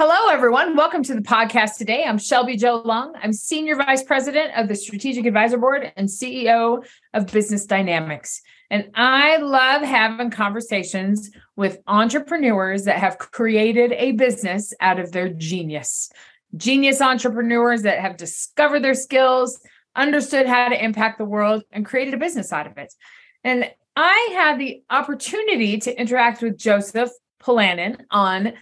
Hello, everyone. Welcome to the podcast today. I'm Shelby Jo Long. I'm Senior Vice President of the Strategic Advisor Board and CEO of Business Dynamics. And I love having conversations with entrepreneurs that have created a business out of their genius. Genius entrepreneurs that have discovered their skills, understood how to impact the world, and created a business out of it. And I had the opportunity to interact with Joseph Polanin on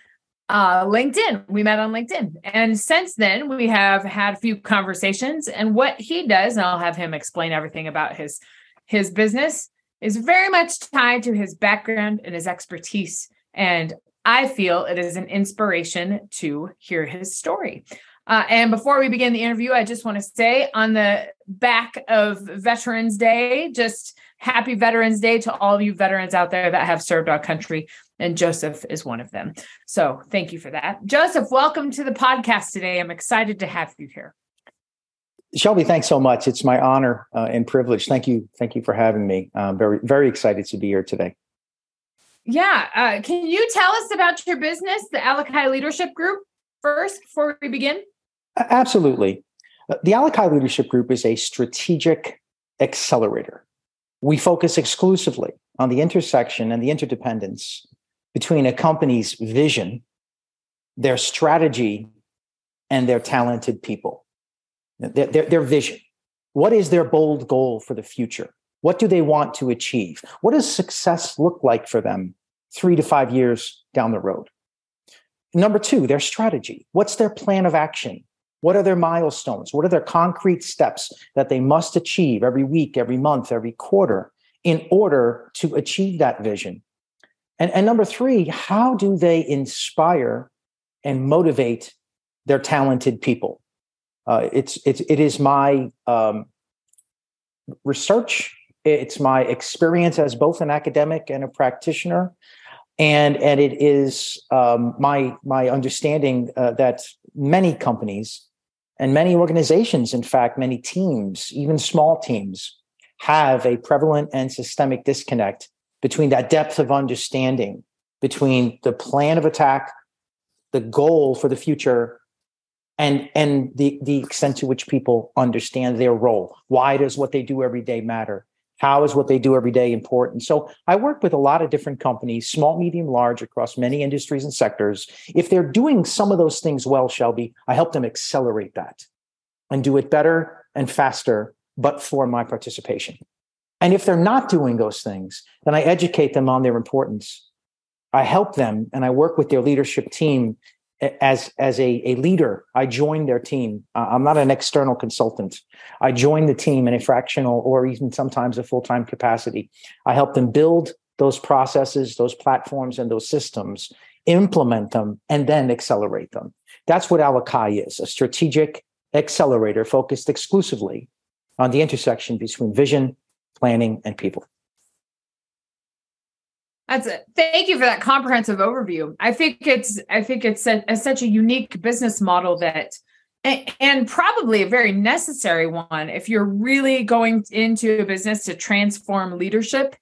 uh, LinkedIn. We met on LinkedIn. And since then, we have had a few conversations. And what he does, and I'll have him explain everything about his his business, is very much tied to his background and his expertise. And I feel it is an inspiration to hear his story. Uh, and before we begin the interview, I just want to say on the back of Veterans Day, just happy Veterans Day to all of you veterans out there that have served our country and Joseph is one of them. So thank you for that. Joseph, welcome to the podcast today. I'm excited to have you here. Shelby, thanks so much. It's my honor uh, and privilege. Thank you. Thank you for having me. I'm very, very excited to be here today. Yeah. Uh, can you tell us about your business, the Alakai Leadership Group, first before we begin? Absolutely. Uh, the Alakai Leadership Group is a strategic accelerator. We focus exclusively on the intersection and the interdependence between a company's vision, their strategy, and their talented people. Their, their, their, vision. What is their bold goal for the future? What do they want to achieve? What does success look like for them three to five years down the road? Number two, their strategy. What's their plan of action? What are their milestones? What are their concrete steps that they must achieve every week, every month, every quarter in order to achieve that vision? And, and number three, how do they inspire and motivate their talented people? Uh, it's, it's, it is my um, research, it's my experience as both an academic and a practitioner. And, and it is um, my, my understanding uh, that many companies and many organizations, in fact, many teams, even small teams, have a prevalent and systemic disconnect between that depth of understanding between the plan of attack, the goal for the future, and and the the extent to which people understand their role. Why does what they do every day matter? How is what they do every day important? So I work with a lot of different companies, small, medium, large, across many industries and sectors. If they're doing some of those things well, Shelby, I help them accelerate that and do it better and faster, but for my participation. And if they're not doing those things, then I educate them on their importance. I help them and I work with their leadership team as as a, a leader. I join their team. I'm not an external consultant. I join the team in a fractional or even sometimes a full time capacity. I help them build those processes, those platforms, and those systems, implement them, and then accelerate them. That's what Alakai is a strategic accelerator focused exclusively on the intersection between vision, planning, and people. That's it. Thank you for that comprehensive overview. I think it's I think it's a, such a unique business model that and, and probably a very necessary one if you're really going into a business to transform leadership.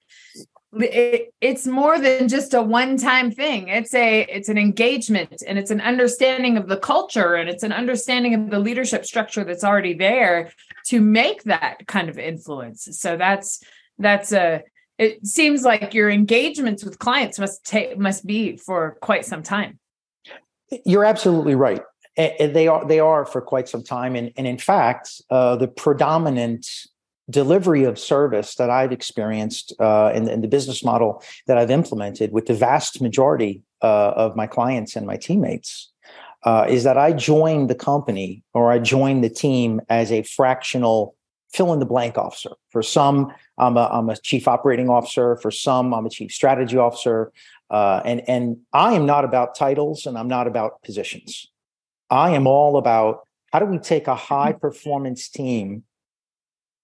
It, it's more than just a one-time thing. It's a it's an engagement and it's an understanding of the culture and it's an understanding of the leadership structure that's already there to make that kind of influence. So that's that's a it seems like your engagements with clients must take must be for quite some time. You're absolutely right. And they are they are for quite some time. And, and in fact, uh, the predominant delivery of service that I've experienced uh, in, in, the business model that I've implemented with the vast majority uh, of my clients and my teammates uh, is that I joined the company or I joined the team as a fractional fill in the blank officer. For some, I'm a, I'm a chief operating officer. For some, I'm a chief strategy officer. Uh, and, and I am not about titles and I'm not about positions. I am all about how do we take a high performance team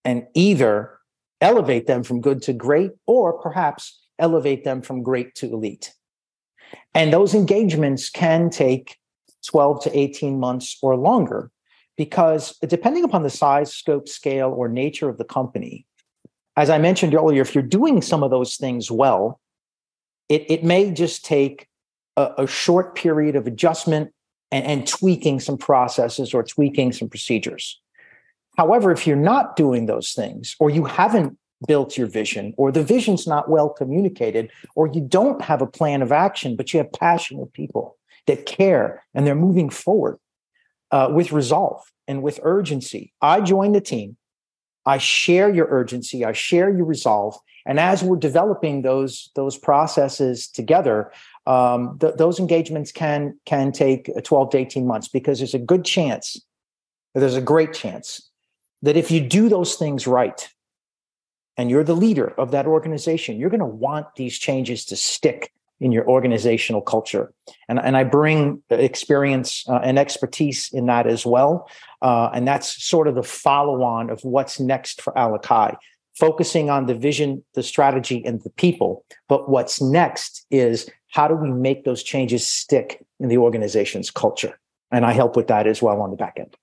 and either elevate them from good to great or perhaps elevate them from great to elite. And those engagements can take 12 to 18 months or longer because depending upon the size, scope, scale, or nature of the company, as I mentioned earlier, if you're doing some of those things well, it, it may just take a, a short period of adjustment and, and tweaking some processes or tweaking some procedures. However, if you're not doing those things or you haven't built your vision or the vision's not well communicated or you don't have a plan of action, but you have passionate people that care and they're moving forward uh, with resolve and with urgency. I join the team. I share your urgency. I share your resolve. And as we're developing those those processes together, um, th- those engagements can can take 12 to 18 months because there's a good chance, there's a great chance that if you do those things right, and you're the leader of that organization, you're going to want these changes to stick in your organizational culture. And, and I bring experience uh, and expertise in that as well. Uh, and that's sort of the follow on of what's next for Alakai, focusing on the vision, the strategy, and the people. But what's next is how do we make those changes stick in the organization's culture? And I help with that as well on the back end.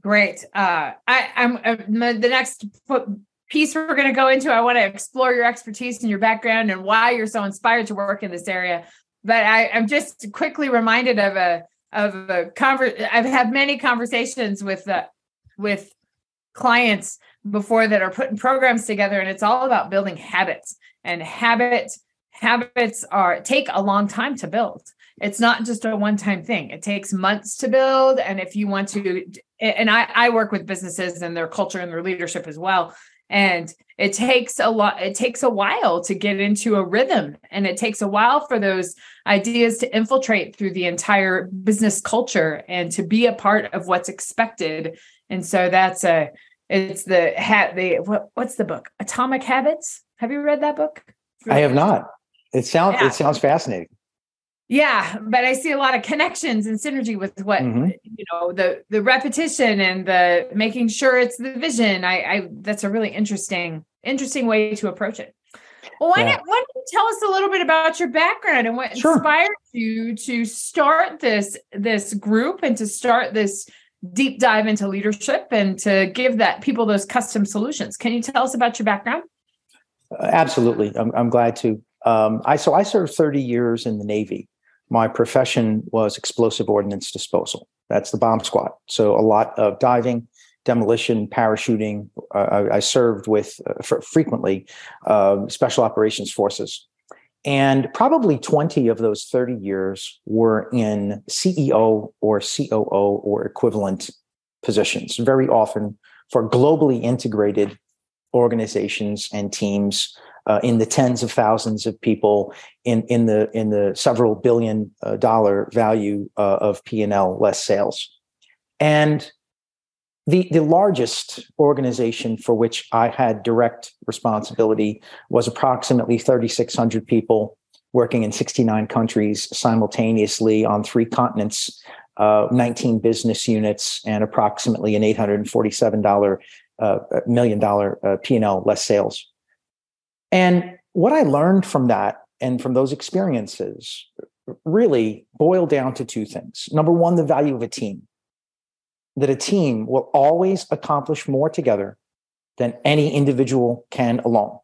Great. Uh, I, I'm uh, the next piece we're going to go into, I want to explore your expertise and your background and why you're so inspired to work in this area. But I, am just quickly reminded of a of a conver- I've had many conversations with uh, with clients before that are putting programs together, and it's all about building habits. And habits habits are take a long time to build. It's not just a one time thing. It takes months to build. And if you want to, and I, I work with businesses and their culture and their leadership as well and it takes a lot it takes a while to get into a rhythm and it takes a while for those ideas to infiltrate through the entire business culture and to be a part of what's expected. And so that's a it's the hat the what, what's the book? Atomic habits? Have you read that book? I have not. It sounds yeah. it sounds fascinating yeah but i see a lot of connections and synergy with what mm-hmm. you know the the repetition and the making sure it's the vision. I i that's a really interesting interesting way to approach it. Well why, yeah. not, why don't you tell us a little bit about your background and what sure. inspired you to start this this group and to start this deep dive into leadership and to give that people those custom solutions? Can you tell us about your background? Uh, absolutely. I'm, I'm glad to. Um, I so I served 30 years in the Navy, my profession was explosive ordnance disposal. That's the bomb squad. So a lot of diving, demolition, parachuting. Uh, I, I, served with uh, frequently uh, special operations forces. And probably 20 of those 30 years were in CEO or COO or equivalent positions, very often for globally integrated organizations and teams uh, in the tens of thousands of people in in the in the several billion uh, dollar value uh, of P and L less sales, and the the largest organization for which I had direct responsibility was approximately thirty six hundred people working in sixty nine countries simultaneously on three continents. Uh, 19 business units and approximately an $847 uh, million dollar uh, P&L less sales. And what I learned from that and from those experiences really boiled down to two things. Number one, the value of a team, that a team will always accomplish more together than any individual can alone.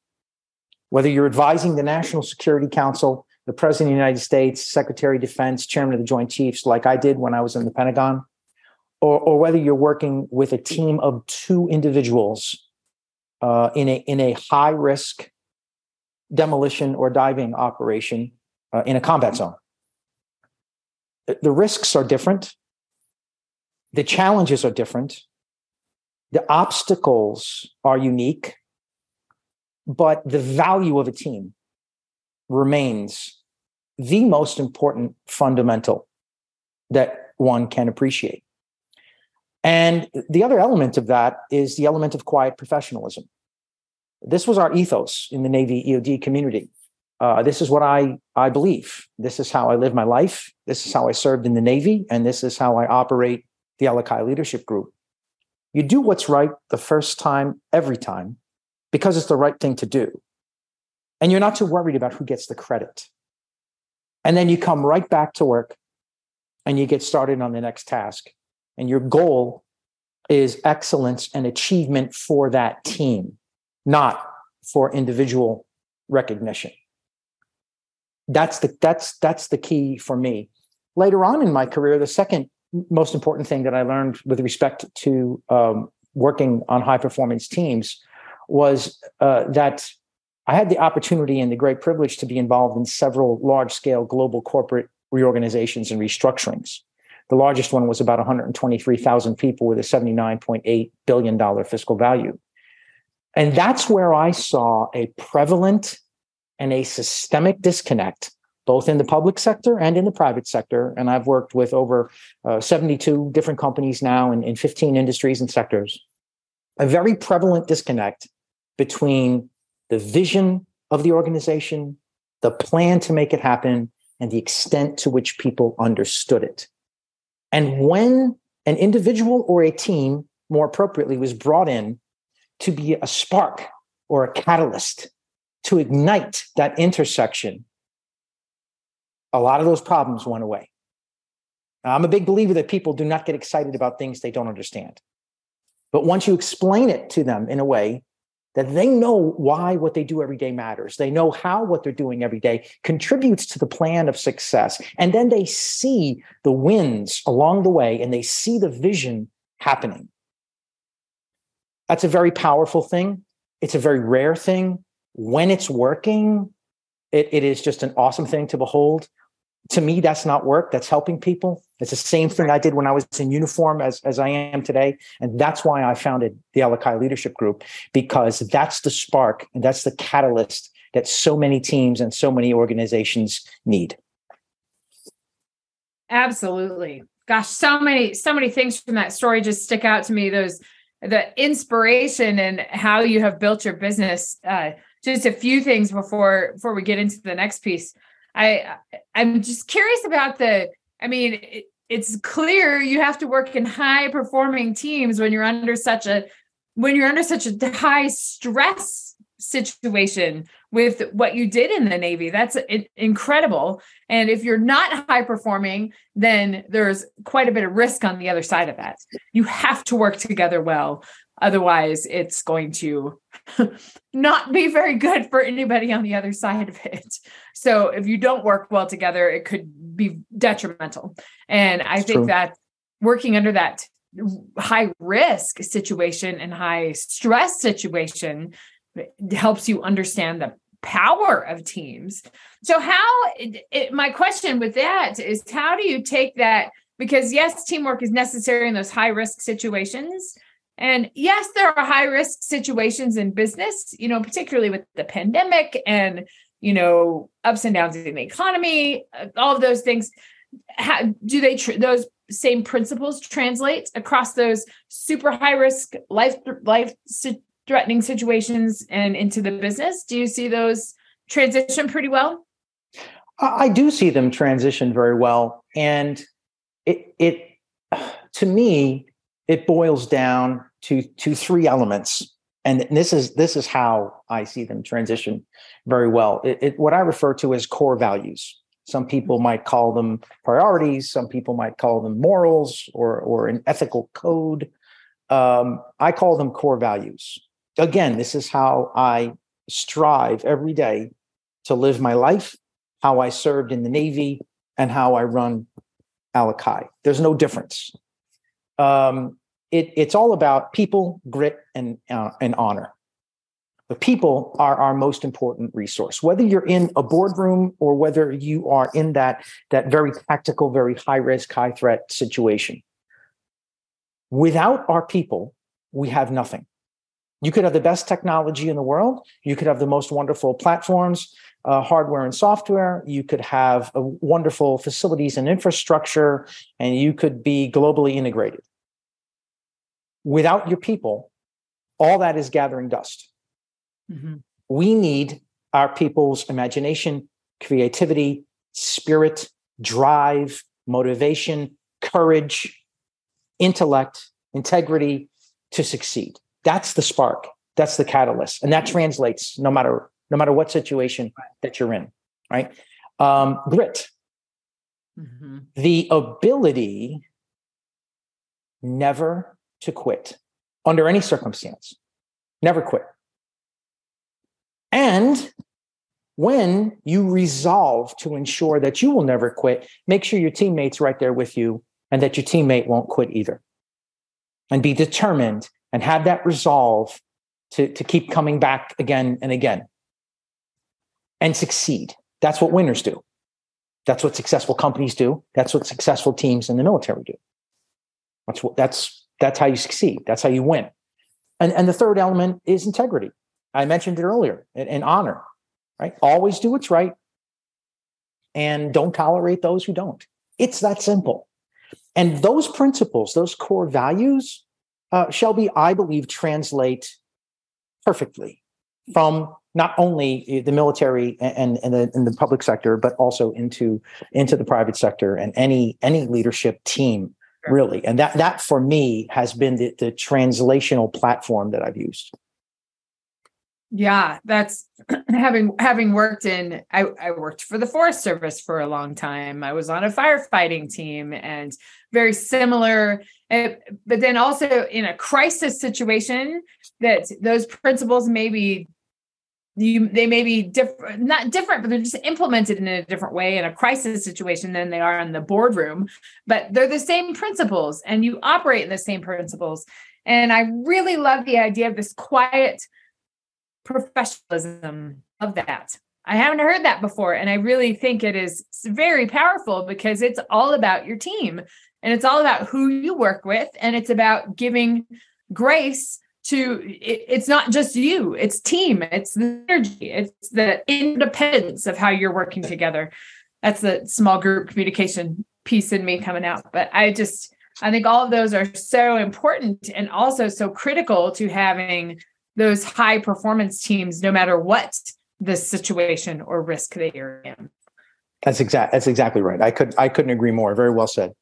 Whether you're advising the National Security Council, the President of the United States, Secretary of Defense, Chairman of the Joint Chiefs, like I did when I was in the Pentagon, or, or whether you're working with a team of two individuals uh, in a in a high risk demolition or diving operation uh, in a combat zone. The risks are different. The challenges are different. The obstacles are unique, but the value of a team remains the most important fundamental that one can appreciate. And the other element of that is the element of quiet professionalism. This was our ethos in the Navy EOD community. Uh, this is what I, I believe. This is how I live my life. This is how I served in the Navy. And this is how I operate the Alakai Leadership Group. You do what's right the first time, every time, because it's the right thing to do. And you're not too worried about who gets the credit. And then you come right back to work and you get started on the next task. And your goal is excellence and achievement for that team, not for individual recognition. That's the that's that's the key for me. Later on in my career, the second most important thing that I learned with respect to um, working on high performance teams was uh, that I had the opportunity and the great privilege to be involved in several large scale global corporate reorganizations and restructurings. The largest one was about 123,000 people with a $79.8 billion fiscal value. And that's where I saw a prevalent and a systemic disconnect, both in the public sector and in the private sector. And I've worked with over uh, 72 different companies now in, in 15 industries and sectors. A very prevalent disconnect between the vision of the organization, the plan to make it happen, and the extent to which people understood it. And when an individual or a team, more appropriately, was brought in to be a spark or a catalyst to ignite that intersection, a lot of those problems went away. Now, I'm a big believer that people do not get excited about things they don't understand. But once you explain it to them in a way that they know why what they do every day matters. They know how what they're doing every day contributes to the plan of success. And then they see the wins along the way and they see the vision happening. That's a very powerful thing. It's a very rare thing. When it's working, it, it is just an awesome thing to behold to me, that's not work. That's helping people. It's the same thing I did when I was in uniform as, as I am today. And that's why I founded the Alakai Leadership Group, because that's the spark and that's the catalyst that so many teams and so many organizations need. Absolutely. Gosh, so many, so many things from that story just stick out to me. Those the inspiration and how you have built your business. Uh, just a few things before before we get into the next piece. I I'm just curious about the. I mean, it, it's clear you have to work in high performing teams when you're under such a when you're under such a high stress situation with what you did in the navy that's incredible and if you're not high performing then there's quite a bit of risk on the other side of that you have to work together well Otherwise, it's going to not be very good for anybody on the other side of it. So, if you don't work well together, it could be detrimental. And I think true. that working under that high risk situation and high stress situation helps you understand the power of teams. So, how it, it, my question with that is how do you take that? Because, yes, teamwork is necessary in those high risk situations and yes, there are high risk situations in business, you know, particularly with the pandemic and, you know, ups and downs in the economy, uh, all of those things. How, do they, tr- those same principles translate across those super high risk life, life threatening situations and into the business? Do you see those transition pretty well? I do see them transition very well. And it, it, to me, it boils down to to three elements and this is this is how i see them transition very well it, it, what i refer to as core values some people might call them priorities some people might call them morals or or an ethical code um, i call them core values again this is how i strive every day to live my life how i served in the navy and how i run alakai there's no difference um, it, it's all about people, grit, and uh, and honor. The people are our most important resource. Whether you're in a boardroom or whether you are in that that very tactical, very high risk, high threat situation. Without our people, we have nothing. You could have the best technology in the world. You could have the most wonderful platforms, uh, hardware and software. You could have a wonderful facilities and infrastructure, and you could be globally integrated without your people, all that is gathering dust. Mm-hmm. We need our people's imagination, creativity, spirit, drive, motivation, courage, intellect, integrity to succeed. That's the spark. That's the catalyst. And that translates no matter no matter what situation that you're in, right? Um, grit, mm-hmm. the ability never to quit under any circumstance, never quit. And when you resolve to ensure that you will never quit, make sure your teammate's right there with you and that your teammate won't quit either. And be determined and have that resolve to, to keep coming back again and again and succeed. That's what winners do. That's what successful companies do. That's what successful teams in the military do. That's what that's that's how you succeed. That's how you win. And and the third element is integrity. I mentioned it earlier, and, and honor. Right? Always do what's right, and don't tolerate those who don't. It's that simple. And those principles, those core values, uh, Shelby, I believe, translate perfectly from not only the military and, and, the, and the public sector, but also into into the private sector and any any leadership team, really. And that that for me has been the, the translational platform that I've used. Yeah, that's having having worked in I, I worked for the Forest Service for a long time. I was on a firefighting team and very similar but then also in a crisis situation that those principles may be you they may be different not different but they're just implemented in a different way in a crisis situation than they are in the boardroom. But they're the same principles and you operate in the same principles. And i really love the idea of this quiet professionalism of that. I haven't heard that before and i really think it is very powerful because it's all about your team and it's all about who you work with and it's about giving grace to it, it's not just you it's team it's the energy it's the independence of how you're working together. That's the small group communication piece in me coming out but i just i think all of those are so important and also so critical to having those high performance teams no matter what the situation or risk that you're in. That's exact that's exactly right. I could i couldn't agree more. Very well said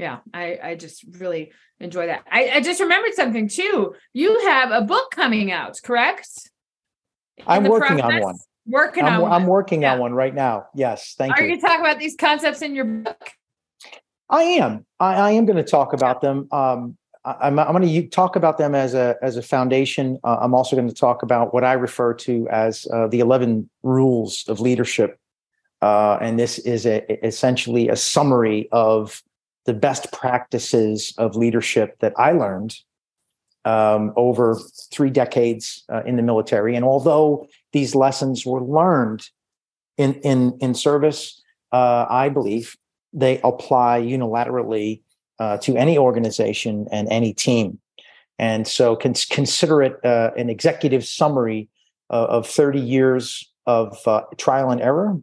yeah i i just really enjoy that. I, I just remembered something too. You have a book coming out correct? In i'm working process? on one. Working I'm, on I'm working yeah. on one right now. Yes thank are you. are you talking about these concepts in your book? I am. I, I am going to talk about them. Um, I'm, I'm going to talk about them as a as a foundation. Uh, I'm also going to talk about what I refer to as uh, the 11 rules of leadership, uh, and this is a, essentially a summary of the best practices of leadership that I learned um, over three decades uh, in the military. And although these lessons were learned in in in service, uh, I believe they apply unilaterally uh, to any organization and any team. And so, cons- consider it uh, an executive summary uh, of 30 years of uh, trial and error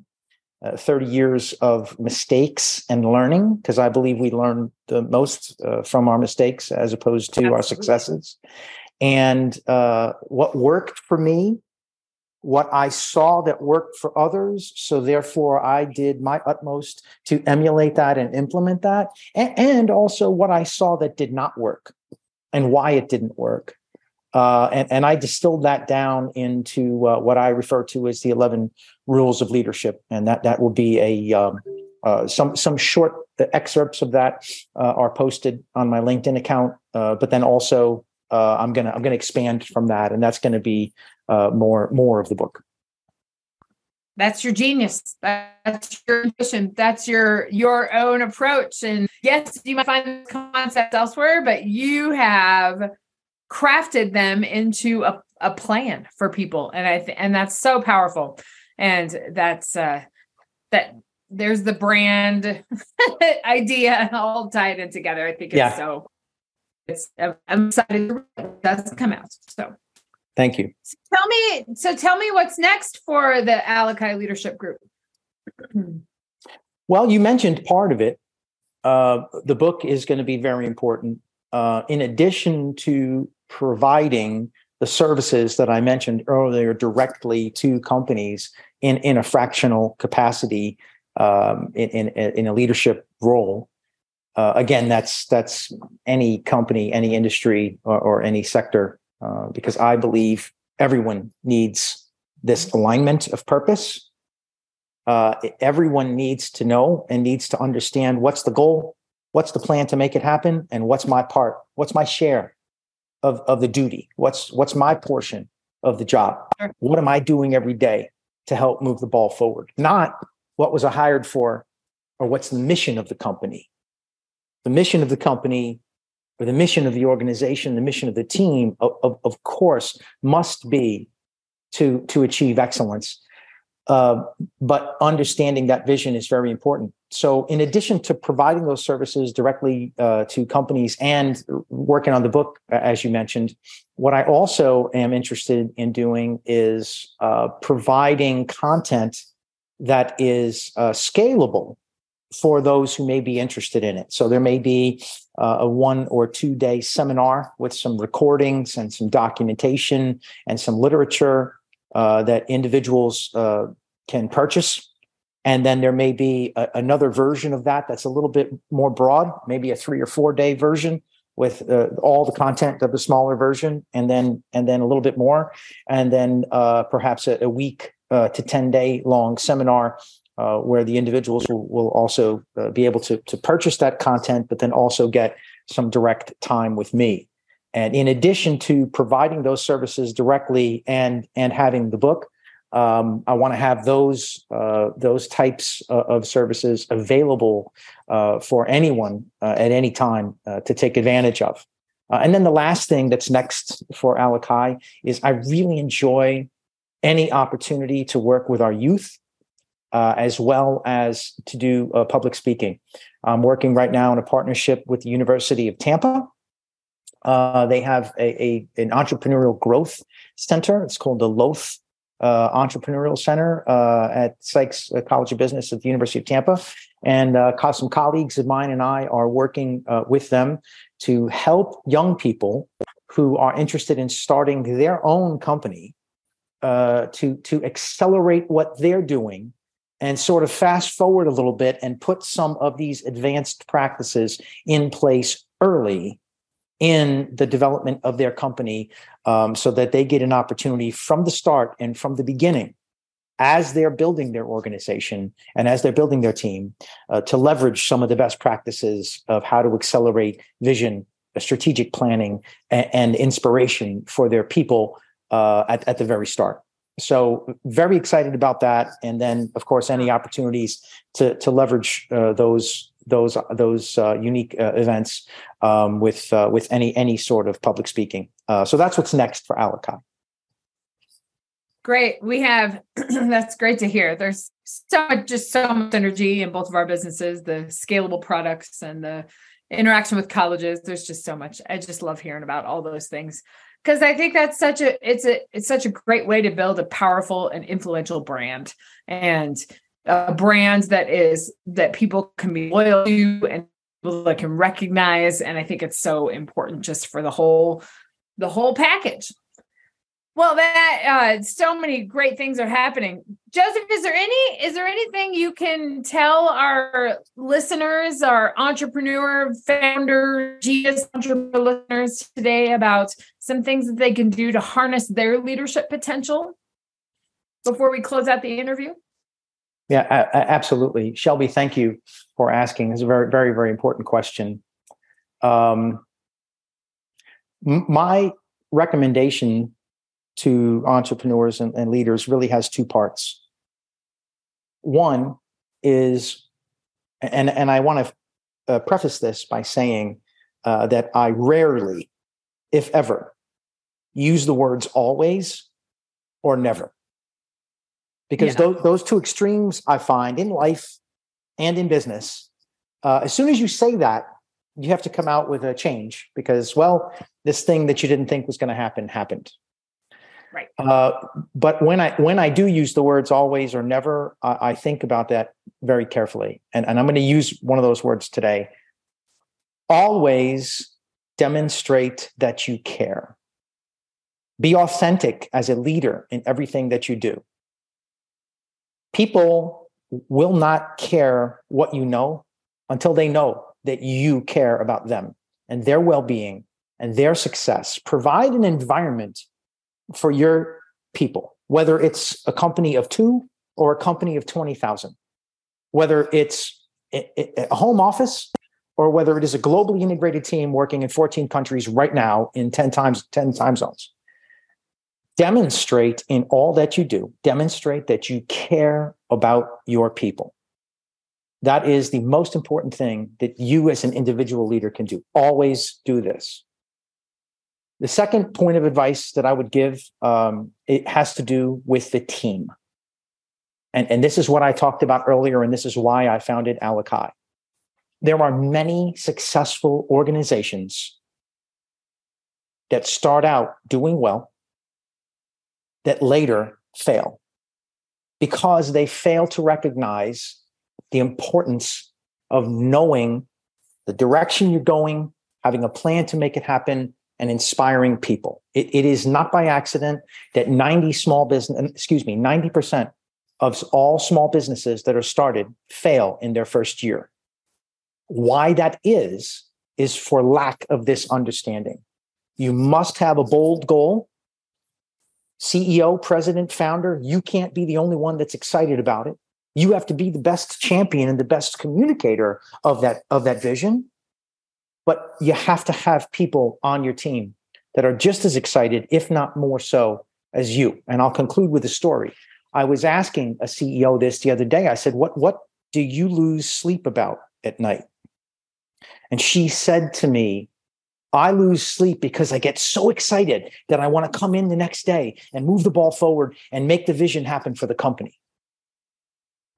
uh, 30 years of mistakes and learning because i believe we learn the most uh, from our mistakes as opposed to Absolutely. our successes and uh, what worked for me what i saw that worked for others so therefore i did my utmost to emulate that and implement that and, and also what i saw that did not work and why it didn't work uh, and, and, I distilled that down into uh, what I refer to as the 11 rules of leadership. And that, that will be a, um, uh, some, some short excerpts of that uh, are posted on my LinkedIn account. Uh, but then also I'm going to, I'm going to expand from that. And that's going to be more, more of the book. That's your genius. That's your ambition. That's your your own approach. And yes, you might find concepts elsewhere, but you have crafted them into a, a plan for people. And i th- and that's so powerful. And that's uh that there's the brand idea all tied in together. I think it's yeah. so it's i'm excited it does come out so. Thank you. So tell me so tell me what's next for the alakai leadership group. Well you mentioned part of it. Uh, the book is going to be very important. Uh, in addition to providing the services that I mentioned earlier directly to companies in, in a fractional capacity um, in, in, in a leadership role. Uh, again, that's that's any company, any industry, or, or any sector, uh, because I believe everyone needs this alignment of purpose. Uh, everyone needs to know and needs to understand what's the goal, what's the plan to make it happen, and what's my part, what's my share of, of the duty, what's what's my portion of the job, what am I doing every day to help move the ball forward, not what was I hired for or what's the mission of the company. The mission of the company or the mission of the organization, the mission of the team, of, of, of course, must be to, to achieve excellence. Uh, but understanding that vision is very important. So, in addition to providing those services directly uh, to companies and working on the book, as you mentioned, what I also am interested in doing is uh, providing content that is uh, scalable for those who may be interested in it. So there may be uh, a one or two day seminar with some recordings and some documentation and some literature uh, that individuals uh, can purchase. And then there may be a, another version of that that's a little bit more broad, maybe a three or four day version with uh, all the content of the smaller version, and then and then a little bit more, and then uh, perhaps a, a week uh, to 10 day long seminar uh, where the individuals will, will also uh, be able to, to purchase that content, but then also get some direct time with me. And in addition to providing those services directly and, and having the book, um, I want to have those uh, those types uh, of services available uh, for anyone at any time to take advantage of. and then the last thing that's next for Alakai is I really enjoy any opportunity to work with our youth uh, as well as to do uh, public speaking. I'm working right now in a partnership with the University of Tampa. Uh, they have a, a, an entrepreneurial growth center. It's called the Lowth uh, Entrepreneurial Center uh, at Sykes uh, College of Business at the University of Tampa. And some colleagues of mine and I are working with them to help young people who are interested in starting their own company uh, to to accelerate what they're doing and sort of fast forward a little bit and put some of these advanced practices in place early in the development of their company um, so that they get an opportunity from the start and from the beginning as they're building their organization and as they're building their team uh, to leverage some of the best practices of how to accelerate vision strategic planning and, and inspiration for their people uh, at, at the very start. So very excited about that, and then of course any opportunities to to leverage uh, those those those uh, unique uh, events um, with uh, with any any sort of public speaking. Uh, so that's what's next for Alakai. Great, we have that's great to hear. There's so just so much energy in both of our businesses, the scalable products and the interaction with colleges. There's just so much. I just love hearing about all those things because I think that's such a it's a it's such a great way to build a powerful and influential brand and a brand that is that people can be loyal to and people that can recognize and I think it's so important just for the whole the whole package. Well, that uh, so many great things are happening. Joseph, is there any is there anything you can tell our listeners, our entrepreneur, founder, genius entrepreneur listeners today about some things that they can do to harness their leadership potential before we close out the interview? Yeah, absolutely, Shelby. Thank you for asking. It's a very, very, very important question. Um, my recommendation to entrepreneurs and, and leaders really has two parts. One is, and, and I want to uh, preface this by saying uh, that I rarely, if ever, use the words always or never. Because yeah. those, those two extremes I find in life and in business, uh, as soon as you say that, you have to come out with a change because, well, this thing that you didn't think was going to happen happened. Right. Uh, but when I when I do use the words always or never, I, I think about that very carefully, and and I'm going to use one of those words today. Always demonstrate that you care. Be authentic as a leader in everything that you do. People will not care what you know until they know that you care about them and their well being and their success. Provide an environment for your people, whether it's a company of two or a company of 20,000, whether it's a home office or whether it is a globally integrated team working in 14 countries right now in 10 times 10 time zones demonstrate in all that you do demonstrate that you care about your people. That is the most important thing that you as an individual leader can do. Always do this. The second point of advice that i would give um, it has to do with the team. And, and this is what i talked about earlier and this is why i founded alakai. There are many successful organizations that start out doing well that later fail because they fail to recognize the importance of knowing the direction you're going, having a plan to make it happen, and inspiring people. it, it is not by accident that 90 small business, excuse me, 90% of all small businesses that are started fail in their first year. Why that is, is for lack of this understanding. You must have a bold goal. CEO, president, founder, you can't be the only one that's excited about it. You have to be the best champion and the best communicator of that, of that vision. But you have to have people on your team that are just as excited, if not more so, as you. And I'll conclude with a story. I was asking a CEO this the other day. I said, What, what do you lose sleep about at night? And she said to me, I lose sleep because I get so excited that I want to come in the next day and move the ball forward and make the vision happen for the company.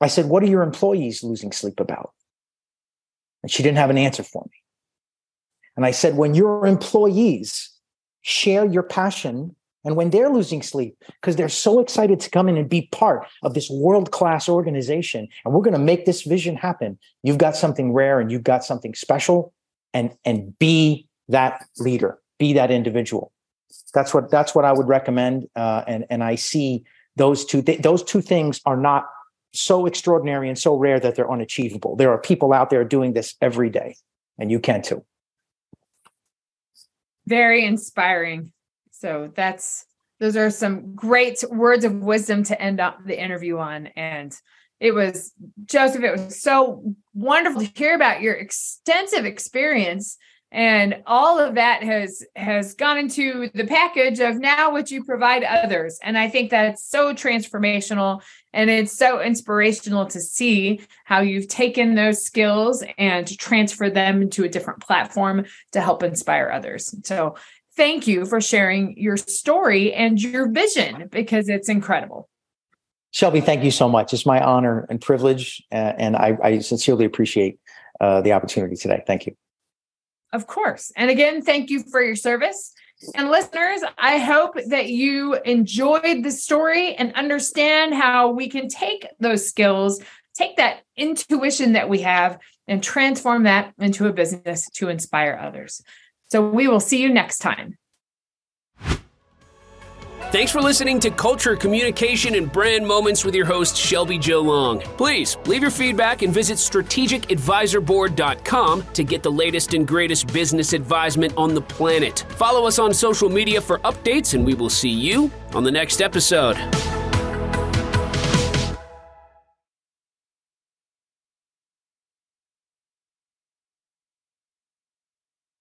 I said, What are your employees losing sleep about? And she didn't have an answer for me. And I said, When your employees share your passion and when they're losing sleep because they're so excited to come in and be part of this world class organization and we're going to make this vision happen you've got something rare and you've got something special and and be that leader be that individual. That's what that's what i would recommend uh, and and i see those two th- those two things are not so extraordinary and so rare that they're unachievable. There are people out there doing this every day and you can too. Very inspiring. So that's those are some great words of wisdom to end up the interview on. And it was Joseph, it was so wonderful to hear about your extensive experience and all of that has has gone into the package of now what you provide others and i think that's so transformational and it's so inspirational to see how you've taken those skills and transferred them into a different platform to help inspire others so thank you for sharing your story and your vision because it's incredible. Shelby, thank you so much. It's my honor and privilege, uh, and I, I, sincerely appreciate uh, the opportunity today. Thank you. Of course. And again, thank you for your service. And listeners, I hope that you enjoyed the story and understand how we can take those skills, take that intuition that we have, and transform that into a business to inspire others. So we will see you next time. Thanks for listening to Culture, Communication, and Brand Moments with your host, Shelby Jo Long. Please leave your feedback and visit strategicadvisorboard.com to get the latest and greatest business advisement on the planet. Follow us on social media for updates, and we will see you on the next episode.